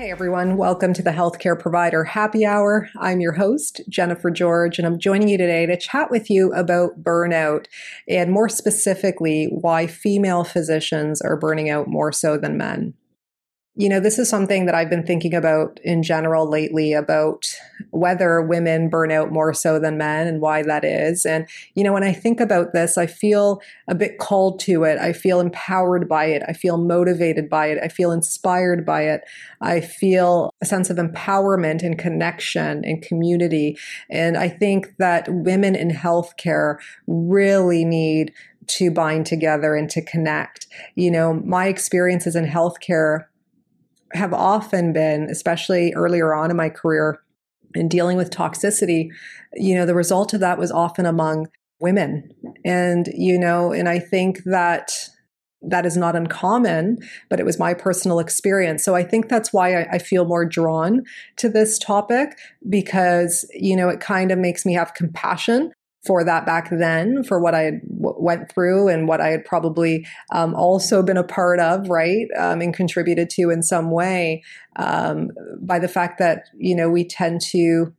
Hey everyone, welcome to the Healthcare Provider Happy Hour. I'm your host, Jennifer George, and I'm joining you today to chat with you about burnout and more specifically, why female physicians are burning out more so than men. You know, this is something that I've been thinking about in general lately about whether women burn out more so than men and why that is. And, you know, when I think about this, I feel a bit called to it. I feel empowered by it. I feel motivated by it. I feel inspired by it. I feel a sense of empowerment and connection and community. And I think that women in healthcare really need to bind together and to connect. You know, my experiences in healthcare have often been, especially earlier on in my career, in dealing with toxicity, you know, the result of that was often among women. And, you know, and I think that that is not uncommon, but it was my personal experience. So I think that's why I, I, feel more drawn to this topic because, you know, it kind of makes me have compassion for that back then, for what I had w- went through and what I had probably um, also been a part of, right, um, and contributed to in some way, um, by the fact that you know we tend to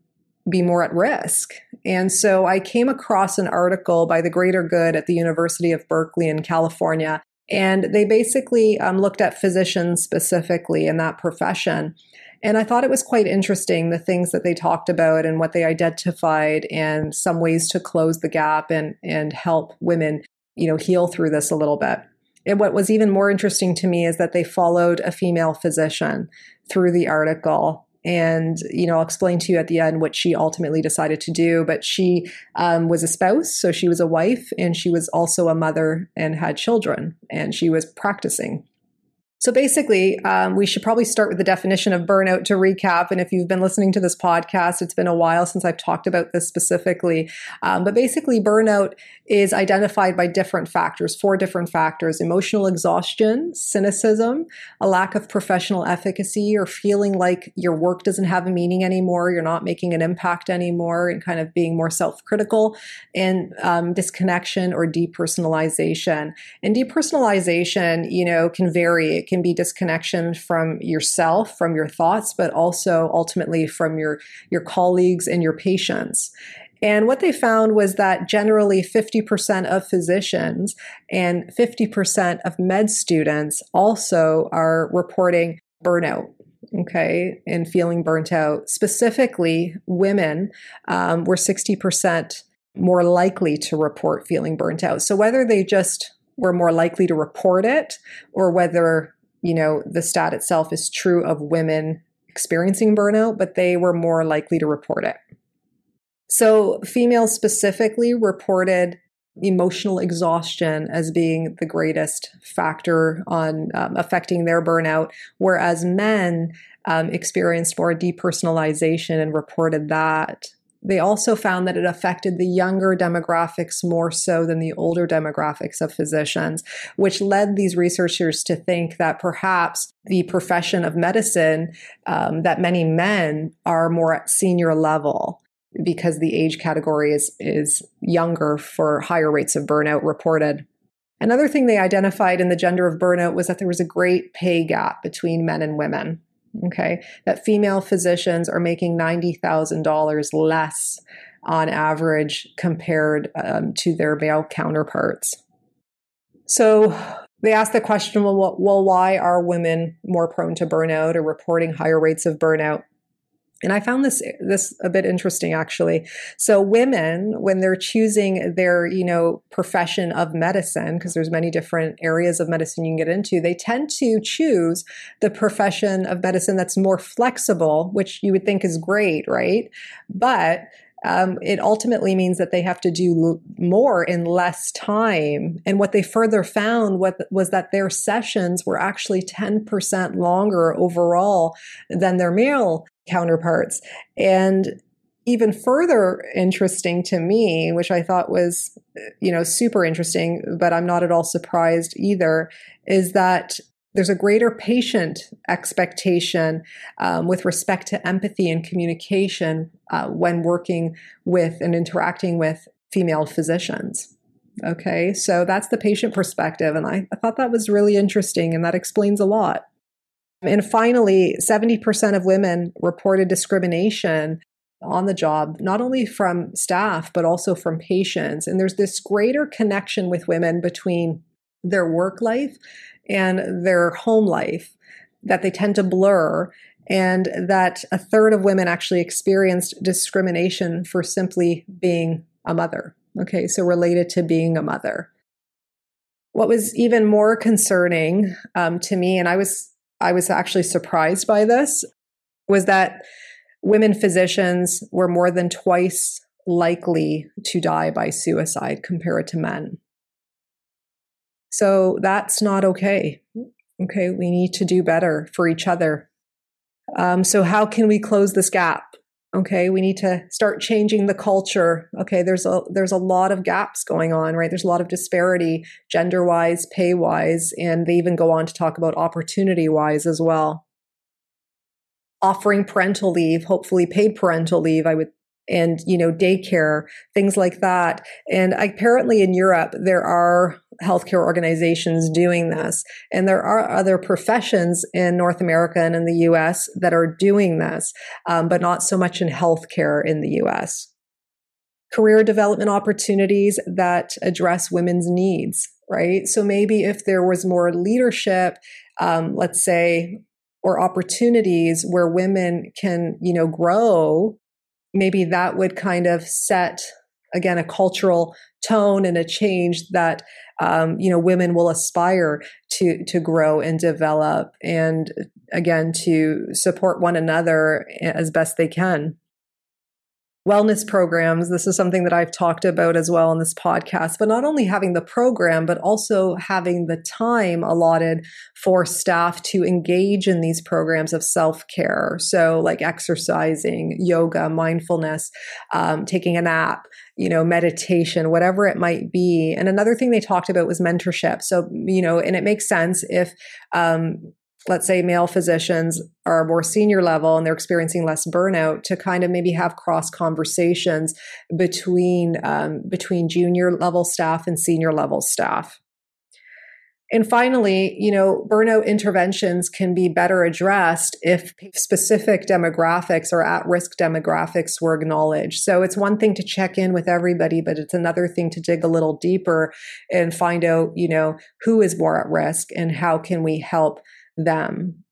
be more at risk. And so I came across an article by the Greater Good at the University of Berkeley in California. And they basically um, looked at physicians specifically in that profession and I thought it was quite interesting the things that they talked about and what they identified and some ways to close the gap and and help women, you know, heal through this a little bit. And what was even more interesting to me is that they followed a female physician through the article. And, you know, I'll explain to you at the end what she ultimately decided to do. But she um, was a spouse, so she was a wife, and she was also a mother and had children, and she was practicing so basically, um, we should probably start with the definition of burnout to recap. And if you've been listening to this podcast, it's been a while since I've talked about this specifically. Um, but basically, burnout is identified by different factors, four different factors emotional exhaustion, cynicism, a lack of professional efficacy, or feeling like your work doesn't have a meaning anymore, you're not making an impact anymore, and kind of being more self critical, and um, disconnection or depersonalization. And depersonalization, you know, can vary. It can be disconnection from yourself, from your thoughts, but also ultimately from your, your colleagues and your patients. And what they found was that generally 50% of physicians and 50% of med students also are reporting burnout okay, and feeling burnt out. Specifically, women um, were 60% more likely to report feeling burnt out. So, whether they just were more likely to report it or whether you know, the stat itself is true of women experiencing burnout, but they were more likely to report it. So, females specifically reported emotional exhaustion as being the greatest factor on um, affecting their burnout, whereas men um, experienced more depersonalization and reported that. They also found that it affected the younger demographics more so than the older demographics of physicians, which led these researchers to think that perhaps the profession of medicine, um, that many men are more at senior level because the age category is, is younger for higher rates of burnout reported. Another thing they identified in the gender of burnout was that there was a great pay gap between men and women. Okay, that female physicians are making $90,000 less on average compared um, to their male counterparts. So they asked the question well, well, why are women more prone to burnout or reporting higher rates of burnout? And I found this this a bit interesting actually. So women, when they're choosing their, you know, profession of medicine, because there's many different areas of medicine you can get into, they tend to choose the profession of medicine that's more flexible, which you would think is great, right? But um, it ultimately means that they have to do more in less time. And what they further found what, was that their sessions were actually 10% longer overall than their male counterparts. And even further interesting to me, which I thought was, you know, super interesting, but I'm not at all surprised either, is that there's a greater patient expectation um, with respect to empathy and communication uh, when working with and interacting with female physicians. Okay, so that's the patient perspective. And I, I thought that was really interesting, and that explains a lot. And finally, 70% of women reported discrimination on the job, not only from staff, but also from patients. And there's this greater connection with women between their work life and their home life that they tend to blur. And that a third of women actually experienced discrimination for simply being a mother. Okay, so related to being a mother. What was even more concerning um, to me, and I was I was actually surprised by this was that women physicians were more than twice likely to die by suicide compared to men. So that's not okay. Okay, we need to do better for each other. Um, so, how can we close this gap? Okay we need to start changing the culture. Okay there's a there's a lot of gaps going on right? There's a lot of disparity gender wise pay wise and they even go on to talk about opportunity wise as well. Offering parental leave hopefully paid parental leave i would and you know daycare things like that. And apparently in europe there are healthcare organizations doing this. And there are other professions in north america and in the us that are doing this um, but not so much in healthcare in the us career development opportunities that address women's needs right? So maybe if there was more leadership um, let's say or opportunities where women can you know grow maybe that would kind of set again a cultural tone and a change that um, you know women will aspire to to grow and develop and again to support one another as best they can wellness programs. This is something that I've talked about as well in this podcast, but not only having the program, but also having the time allotted for staff to engage in these programs of self care. So, like exercising, yoga, mindfulness, um, taking a nap, you know, meditation, whatever it might be. And another thing they talked about was mentorship. So, you know, and it makes sense if, um, let's say male physicians are more senior level and they're experiencing less burnout to kind of maybe have cross conversations between um, between junior level staff and senior level staff and finally, you know, burnout interventions can be better addressed if specific demographics or at risk demographics were acknowledged. So it's one thing to check in with everybody, but it's another thing to dig a little deeper and find out, you know, who is more at risk and how can we help them.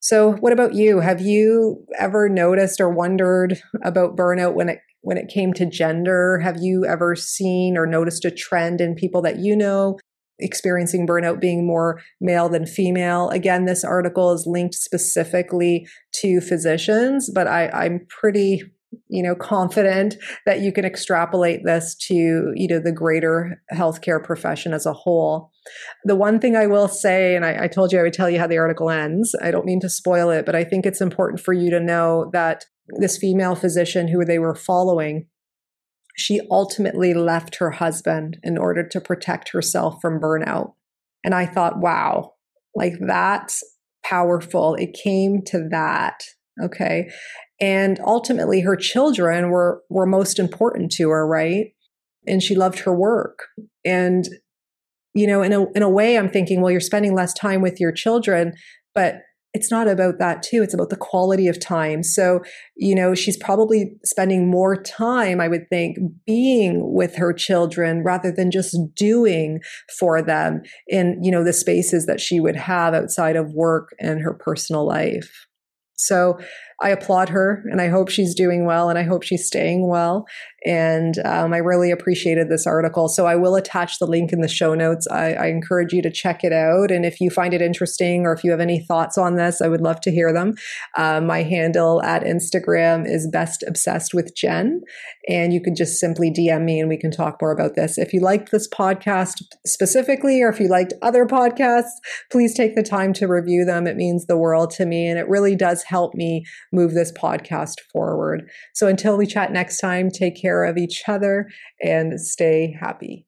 So, what about you? Have you ever noticed or wondered about burnout when it when it came to gender? Have you ever seen or noticed a trend in people that you know experiencing burnout being more male than female? Again, this article is linked specifically to physicians, but I, I'm pretty you know confident that you can extrapolate this to you know the greater healthcare profession as a whole. The one thing i will say and I, I, told you i would tell you how the article ends i don't mean to spoil it but i think it's important for you to know that this female physician who they were following she ultimately left her husband in order to protect herself from burnout. And i thought wow like that's powerful. It came to that. Okay and ultimately her children were were most important to her right? And she loved her work. And you know in a in a way i'm thinking well you're spending less time with your children but it's not about that too. It's about the quality of time. So you know she's probably spending more time i would think being with her children rather than just doing for them in you know the spaces that she would have outside of work and her personal life so I applaud her and I hope she's doing well and I hope she's staying well. And um, I really appreciated this article. So I will attach the link in the show notes. I, I, encourage you to check it out. And if you find it interesting or if you have any thoughts on this, I would love to hear them. Um, my handle at Instagram is best obsessed with Jen. And you can just simply DM me and we can talk more about this. If you liked this podcast specifically, or if you liked other podcasts, please take the time to review them. It means the world to me. And it really does help me move this podcast forward. So until we chat next time, take care of each other and stay happy.